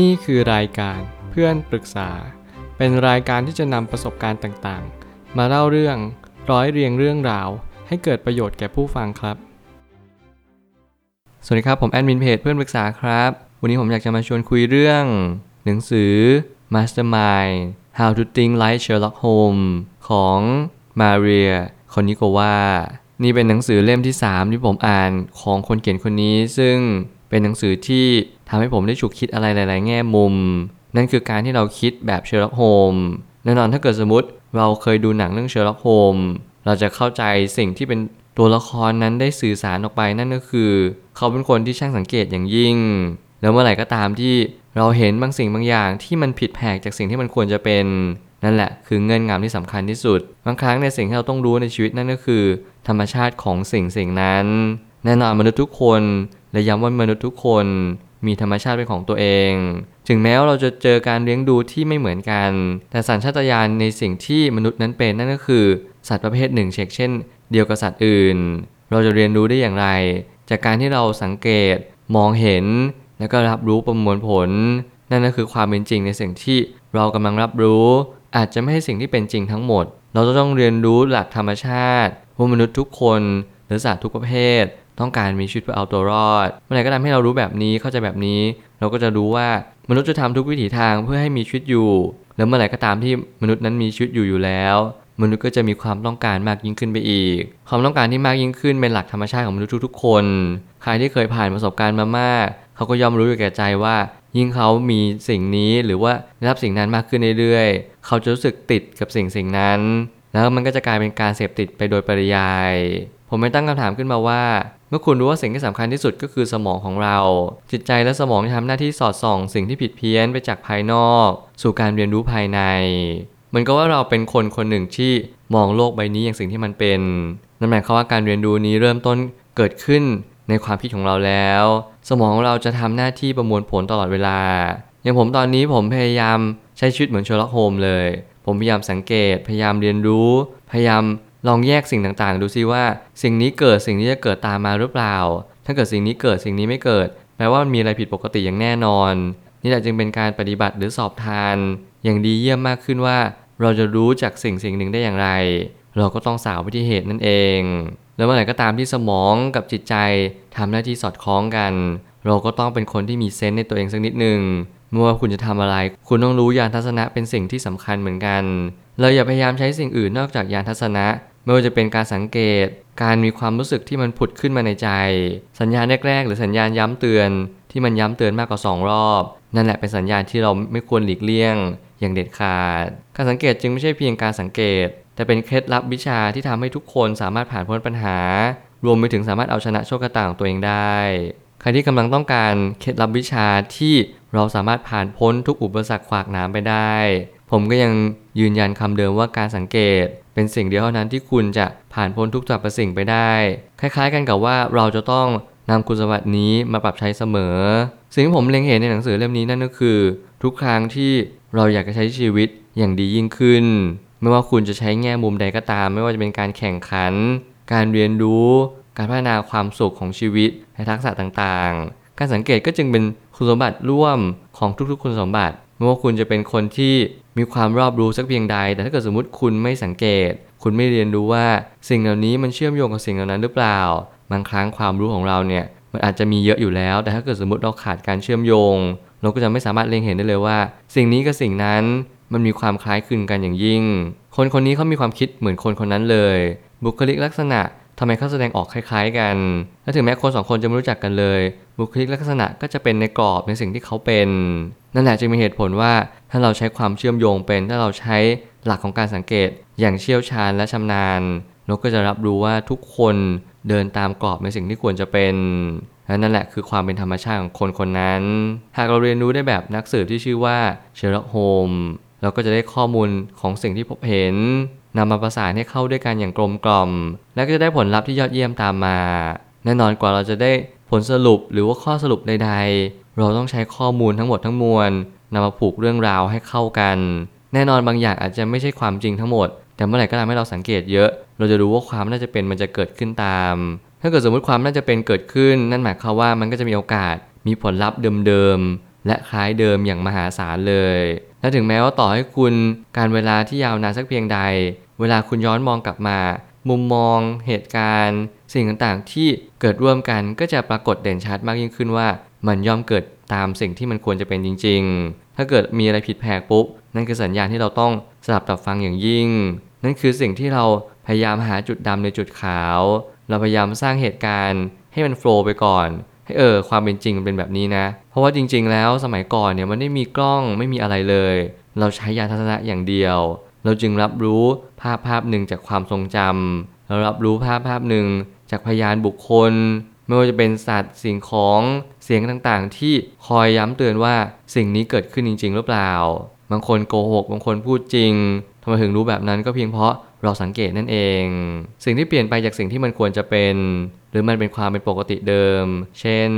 นี่คือรายการเพื่อนปรึกษา เป็นรายการที่จะนำประสบการณ์ต่างๆ มาเล่าเรื่องร้อยเรียงเรื่องราว ให้เกิดประโยชน์แก่ผู้ฟังครับ สวัสดีครับ ผมแอดมินเพจเพื่อนปรึกษาครับ วันนี้ผมอยากจะมาชวนคุยเรื่อง หนังสือ Mastermind How to Think Like Sherlock Holmes ของ Maria c o n n i c o v a นี่เป็นหนังสือเล่มที่ 3 ที่ผมอ่านของคนเขียนคนนี้ ซึ่งเป็นหนังสือที่ ทำให้ผมได้ฉุกคิดอะไรหลาย ๆ แง่มุม นั่นคือการที่เราคิดแบบเชอร์ล็อกโฮมส์แน่นอนถ้าเกิดสมมติเราเคยดูหนังเรื่องเชอร์ล็อกโฮมส์เราจะเข้าใจสิ่งที่เป็นตัวละครนั้นได้สื่อสารออกไปนั่นก็คือ เขาเป็นคนที่ช่างสังเกตอย่างยิ่ง แล้วเมื่อไหร่ก็ตามที่เราเห็นบางสิ่งบางอย่างที่มันผิดแผกจากสิ่งที่มันควรจะเป็นนั่นแหละคือเงื่อนงำที่สำคัญที่สุด บางครั้งในสิ่งที่เราต้องรู้ในชีวิตนั่นก็คือ ธรรมชาติของสิ่งสิ่งนั้น แน่นอนมนุษย์ทุกคนและย้ำว่ามนุษย์ทุกคน มีธรรมชาติเป็นของตัวเอง ถึงแม้ว่าเราจะเจอการเลี้ยงดูที่ไม่เหมือนกัน แต่สัญชาตญาณในสิ่งที่มนุษย์นั้นเป็นนั่นก็คือ สัตว์ประเภทหนึ่งเช่นเช่น เดียวกับสัตว์อื่น เราจะเรียนรู้ได้อย่างไร จากการที่เราสังเกต มองเห็น แล้วก็รับรู้ประมวลผล นั่นก็คือความเป็นจริงในสิ่งที่เรากำลังรับรู้ อาจจะไม่ใช่สิ่งที่เป็นจริงทั้งหมด เราจะต้องเรียนรู้หลักธรรมชาติว่ามนุษย์ทุกคนหรือสัตว์ทุกประเภท ต้องการมีชีวิตเพื่อเอาตัวรอดเมื่อไหร่ก็ตามให้เรารู้แบบนี้เข้าใจแบบนี้ เราก็จะรู้ว่ามนุษย์จะทำทุกวิถีทางเพื่อให้มีชีวิตอยู่ แล้วเมื่อไหร่ก็ตามที่มนุษย์นั้นมีชีวิตอยู่อยู่แล้ว มนุษย์ก็จะมีความต้องการมากยิ่งขึ้นไปอีก ความต้องการที่มากยิ่งขึ้นเป็นหลักธรรมชาติของมนุษย์ทุกๆคน ใครที่เคยผ่านประสบการณ์มามาก เขาก็ยอมรู้อยู่แก่ใจว่า ยิ่งเขามีสิ่งนี้หรือว่าได้รับสิ่งนั้นมากขึ้นเรื่อยๆ เขาจะรู้สึกติดกับสิ่งสิ่งนั้น แล้วมันก็จะกลายเป็นการเสพติดไปโดยปริยาย ผมไม่ตั้งคำถามขึ้นมาว่า มื่อคุณรู้ว่าสิ่งที่สำคัญที่สุดก็คือสมองของเรา จิตใจและสมองจะทำหน้าที่สอดส่อง สิ่งที่ผิดเพี้ยนไปจากภายนอก สู่การเรียนรู้ภายในเหมือนกับว่าเราเป็นคนคนหนึ่งที่มองโลกใบนี้อย่างสิ่งที่มันเป็นนั่นหมายความว่าการเรียนรู้นี้เริ่มต้นเกิดขึ้นในความคิดของเราแล้ว สมองของเราจะทำหน้าที่ประมวลผลตลอดเวลา อย่างผมตอนนี้ผมพยายามใช้ชีวิตเหมือนเชอร์ล็อกโฮมส์เลย ผมพยายามสังเกต พยายามเรียนรู้ พยายาม ลองแยกสิ่งต่างๆ ดูซิว่า สิ่งนี้เกิดสิ่งนี้จะเกิดตามมาหรือเปล่า ถ้าเกิดสิ่งนี้เกิดสิ่งนี้ไม่เกิด แปลว่ามันมีอะไรผิดปกติอย่างแน่นอน นี่แหละจึงเป็นการปฏิบัติหรือสอบทาน อย่างดีเยี่ยมมากขึ้นว่า เราจะรู้จากสิ่งสิ่งหนึ่งได้อย่างไร เราก็ต้องสาวไปที่เหตุนั่นเอง แล้วเมื่อไหร่ก็ตามที่สมองกับจิตใจทำหน้าที่สอดคล้องกัน เราก็ต้องเป็นคนที่มีเซนส์ในตัวเองสักนิดหนึ่งเมื่อคุณจะทำอะไร คุณต้องรู้ยานทัศนะเป็นสิ่งที่สำคัญเหมือนกัน เราอย่าพยายามใช้สิ่งอื่นนอกจากยานทัศนะ ไม่ว่าจะเป็นการสังเกต การมีความรู้สึกที่มันผุดขึ้นมาในใจ สัญญาณแรก ๆ หรือสัญญาณย้ำเตือน ที่มันย้ำเตือนมากกว่า 2 รอบ นั่นแหละเป็นสัญญาณที่เราไม่ควรหลีกเลี่ยง อย่างเด็ดขาด การสังเกตจึงไม่ใช่เพียงการสังเกต แต่เป็นเคล็ดลับวิชาที่ทำให้ทุกคนสามารถผ่านพ้นปัญหา รวมไปถึงสามารถเอาชนะโชคชะตาของตัวเองได้ ใครที่กำลังต้องการเคล็ดลับวิชาที่เราสามารถผ่านพ้นทุกอุปสรรคขวากหน้ำไปได้ ผมก็ยังยืนยันคำเดิมว่าการสังเกต เป็นสิ่งเดียวเท่านั้นที่คุณจะผ่านพ้นทุกสรรพสิ่งไปได้ คล้ายๆ กันกับว่าเราจะต้องนำคุณสมบัตินี้มาปรับใช้เสมอ สิ่งที่ผมเล็งเห็นในหนังสือเล่มนี้นั่นก็คือ ทุกครั้งที่เราอยากจะใช้ชีวิตอย่างดียิ่งขึ้น ไม่ว่าคุณจะใช้แง่มุมใดก็ตาม ไม่ว่าจะเป็นการแข่งขัน การเรียนรู้ การพัฒนาความสุขของชีวิตและทักษะต่างๆ การสังเกตก็จึงเป็นคุณสมบัติร่วมของทุกๆ คุณสมบัติ ไม่ว่าคุณจะเป็นคนที่ มีความรอบรู้สักเพียงใด แต่ถ้าเกิดสมมติคุณไม่สังเกต คุณไม่เรียนรู้ว่าสิ่งเหล่านี้มันเชื่อมโยงกับสิ่งเหล่านั้นหรือเปล่า บางครั้งความรู้ของเราเนี่ยมันอาจจะมีเยอะอยู่แล้ว แต่ถ้าเกิดสมมติเราขาดการเชื่อมโยง เราก็จะไม่สามารถเล็งเห็นได้เลยว่า สิ่งนี้กับสิ่งนั้นมันมีความคล้ายคลึงกันอย่างยิ่ง คนคนนี้เขามีความคิดเหมือนคนคนนั้นเลย บุคลิกลักษณะทำไมเขาแสดงออกคล้าย ๆ กัน และถึงแม้คนสองคนจะไม่รู้จักกันเลย บุคลิกลักษณะก็จะเป็นในกรอบในสิ่งที่เขาเป็น นั่นแหละจึงมีเหตุผลว่าถ้าเราใช้ความเชื่อมโยงเป็น ถ้าเราใช้หลักของการสังเกต อย่างเชี่ยวชาญและชำนาญเราก็จะรับรู้ว่าทุกคนเดินตามกรอบในสิ่งที่ควรจะเป็นและนั่นแหละคือความเป็นธรรมชาติของคนคนนั้น หากเราเรียนรู้ได้แบบนักสืบที่ชื่อว่าเชอร์ล็อกโฮมส์เราก็จะได้ข้อมูลของสิ่งที่พบเห็นนำมาประสานให้เข้าด้วยกันอย่างกลมกล่อม และก็จะได้ผลลัพธ์ที่ยอดเยี่ยมตามมา แน่นอนกว่าเราจะได้ ผลสรุปหรือว่าข้อสรุปใดๆ เราต้องใช้ข้อมูลทั้งหมดทั้งมวลนำมาผูกเรื่องราวให้เข้ากัน แน่นอนบางอย่างอาจจะไม่ใช่ความจริงทั้งหมด แต่เมื่อไหร่ก็ตามให้เราสังเกตเยอะ เราจะรู้ว่าความน่าจะเป็นมันจะเกิดขึ้นตาม ถ้าเกิดสมมติความน่าจะเป็นเกิดขึ้น นั่นหมายความว่ามันก็จะมีโอกาสมีผลลัพธ์เดิมๆและคล้ายเดิมอย่างมหาศาลเลย และถึงแม้ว่าต่อให้คุณการเวลาที่ยาวนานสักเพียงใด เวลาคุณย้อนมองกลับมา มุมมอง เหตุการณ์ สิ่งต่างๆ ที่เกิดร่วมกันก็จะปรากฏเด่นชัดมากยิ่งขึ้นว่า มันย่อมเกิดตามสิ่งที่มันควรจะเป็นจริง ๆ ถ้าเกิดมีอะไรผิดแผกปุ๊บ นั่นคือสัญญาณที่เราต้องสลับตับฟังอย่างยิ่ง นั่นคือสิ่งที่เราพยายามหาจุดดำในจุดขาว เราพยายามสร้างเหตุการณ์ให้มันโฟล์ไปก่อนให้เออความเป็นจริงมันเป็นแบบนี้นะ เพราะว่าจริง ๆ แล้วสมัยก่อนเนี่ยมันไม่มีกล้องไม่มีอะไรเลย เราใช้ยานทัศนะอย่างเดียว เราจึงรับรู้ภาพภาพหนึ่งจากความทรงจำเรารับรู้ภาพภาพหนึ่ง จากพยานบุคคล ไม่ว่าจะเป็นสัตว์สิ่งของเสียงต่างๆ ที่คอยย้ำเตือนว่าสิ่งนี้เกิดขึ้นจริง ๆ หรือเปล่า บางคนโกหก บางคนพูดจริงทำไมถึงรู้แบบนั้นก็เพียงเพราะเราสังเกตนั่นเอง สิ่งที่เปลี่ยนไปจากสิ่งที่มันควรจะเป็น หรือมันเป็นความเป็นปกติเดิม เช่น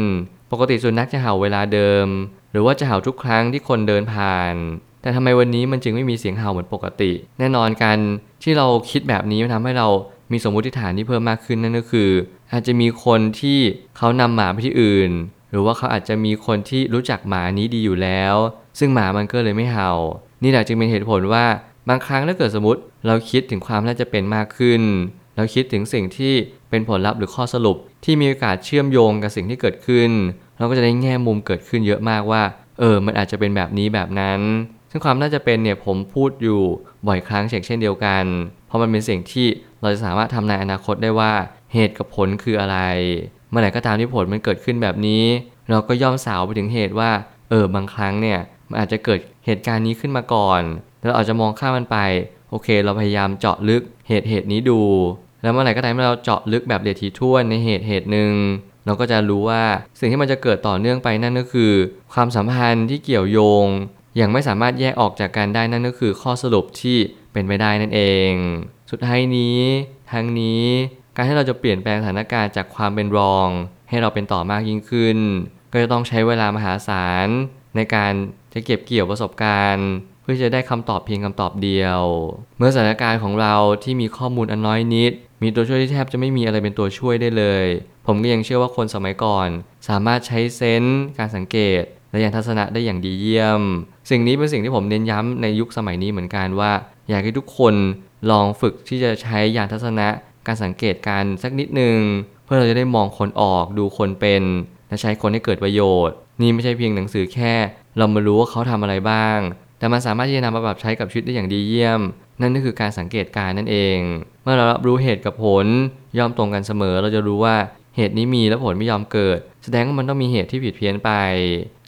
ปกติสุนัขจะเห่าเวลาเดิม หรือว่าจะเห่าทุกครั้งที่คนเดินผ่านแต่ทำไมวันนี้มันจึงไม่มีเสียงเห่าเหมือนปกติ แน่นอนกันที่เราคิดแบบนี้มันทำให้เรา มีสมมติฐานที่เพิ่มมากขึ้นนั่นก็คือ อาจจะมีคนที่เขานำหมาไปที่อื่น หรือว่าเขาอาจจะมีคนที่รู้จักหมานี้ดีอยู่แล้ว ซึ่งหมามันก็เลยไม่เห่า นี่แหละจึงเป็นเหตุผลว่าบางครั้งถ้าเกิดสมมติเราคิดถึงความน่าจะเป็นมากขึ้น เราคิดถึงสิ่งที่เป็นผลลัพธ์หรือข้อสรุป ที่มีโอกาสเชื่อมโยงกับสิ่งที่เกิดขึ้น เราก็จะได้แง่มุมเกิดขึ้นเยอะมากว่า เออ มันอาจจะเป็นแบบนี้แบบนั้น ซึ่งความน่าจะเป็นเนี่ยผมพูดอยู่บ่อยครั้งเช่นเดียวกัน เพราะมันเป็นสิ่งที่ เราจะสามารถทำในอนาคตได้ว่าเหตุกับผลคืออะไร เมื่อไหร่ก็ตามที่ผลมันเกิดขึ้นแบบนี้ เราก็ย่อมสาวไปถึงเหตุว่า เออบางครั้งเนี่ยมันอาจจะเกิดเหตุการณ์นี้ขึ้นมาก่อน แล้วเราอาจจะมองข้ามมันไป โอเค เราพยายามเจาะลึกเหตุเหตุนี้ดู แล้วเมื่อไหร่ก็ตามที่เราเจาะลึกแบบเอียดถี่วนในเหตุเหตุหนึ่งเราก็จะรู้ว่าสิ่งที่มันจะเกิดต่อเนื่องไปนั่นก็คือ ความสัมพันธ์ที่เกี่ยวโยง ยังไม่สามารถแยกออกจากกันได้นั่นก็คือข้อสรุปที่เป็นไปได้นั่นเอง สุดท้ายนี้ทั้งนี้การที่เราจะเปลี่ยนแปลงสถานการณ์จากความเป็นรอง ให้เราเป็นต่อมากยิ่งขึ้น ก็จะต้องใช้เวลามหาศาลในการจะเก็บเกี่ยวประสบการณ์ เพื่อจะได้คำตอบเพียงคำตอบเดียว เมื่อสถานการณ์ของเราที่มีข้อมูลอันน้อยนิด มีตัวช่วยที่แทบจะไม่มีอะไรเป็นตัวช่วยได้เลย ผมก็ยังเชื่อว่าคนสมัยก่อน สามารถใช้เซนส์การสังเกต และยานทัศนะได้อย่างดีเยี่ยม สิ่งนี้เป็นสิ่งที่ผมเน้นย้ำในยุคสมัยนี้เหมือนกันว่า อยากให้ทุกคน ลองฝึกที่จะใช้ยานทัศนะการสังเกตการสักนิดนึง เพื่อเราจะได้มองคนออกดูคนเป็น และใช้คนให้เกิดประโยชน์ นี่ไม่ใช่เพียงหนังสือแค่ เรามารู้ว่าเขาทำอะไรบ้าง แต่มันสามารถที่จะนำมาปรับใช้กับชีวิตได้อย่างดีเยี่ยม นั่นก็คือการสังเกตการนั่นเอง เมื่อเรารับรู้เหตุกับผลย่อมตรงกันเสมอ เราจะรู้ว่าเหตุนี้มีและผลไม่ยอมเกิด แสดงว่ามันต้องมีเหตุที่ผิดเพี้ยนไป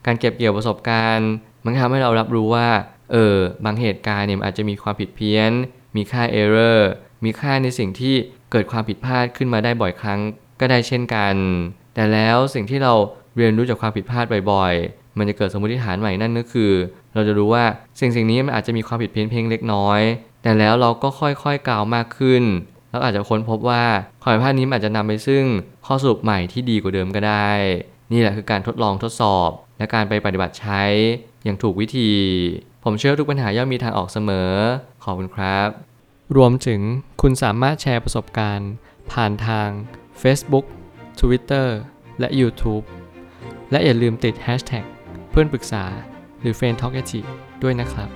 การเก็บเกี่ยวประสบการณ์ มันทำให้เรารับรู้ว่า เออ บางเหตุการณ์เนี่ยอาจจะมีความผิดเพี้ยน มีค่าเอเรอร์มีค่าในสิ่งที่เกิดความผิดพลาดขึ้นมาได้บ่อยครั้งก็ได้เช่นกัน แต่แล้วสิ่งที่เราเรียนรู้จากความผิดพลาดบ่อยๆ มันจะเกิดสมมติฐานใหม่นั่นก็คือ เราจะรู้ว่าสิ่งสิ่งนี้มันอาจจะมีความผิดเพี้ยนเพียงเล็กน้อย แต่แล้วเราก็ค่อยๆกล่าวมากขึ้นแล้วอาจจะค้นพบว่าความผิดพลาดนี้อาจจะนำไปซึ่งข้อสรุปใหม่ที่ดีกว่าเดิมก็ได้ นี่แหละคือการทดลองทดสอบ และการไปปฏิบัติใช้อย่างถูกวิธี ผมเชื่อทุกปัญหาย่อมมีทางออกเสมอ ขอบคุณครับ รวมถึงคุณสามารถแชร์ประสบการณ์ ผ่านทาง Facebook Twitter และ YouTube และอย่าลืมติด Hashtag เพื่อนปรึกษาหรือ f r ร e n d t a l k a ด้วยนะครับ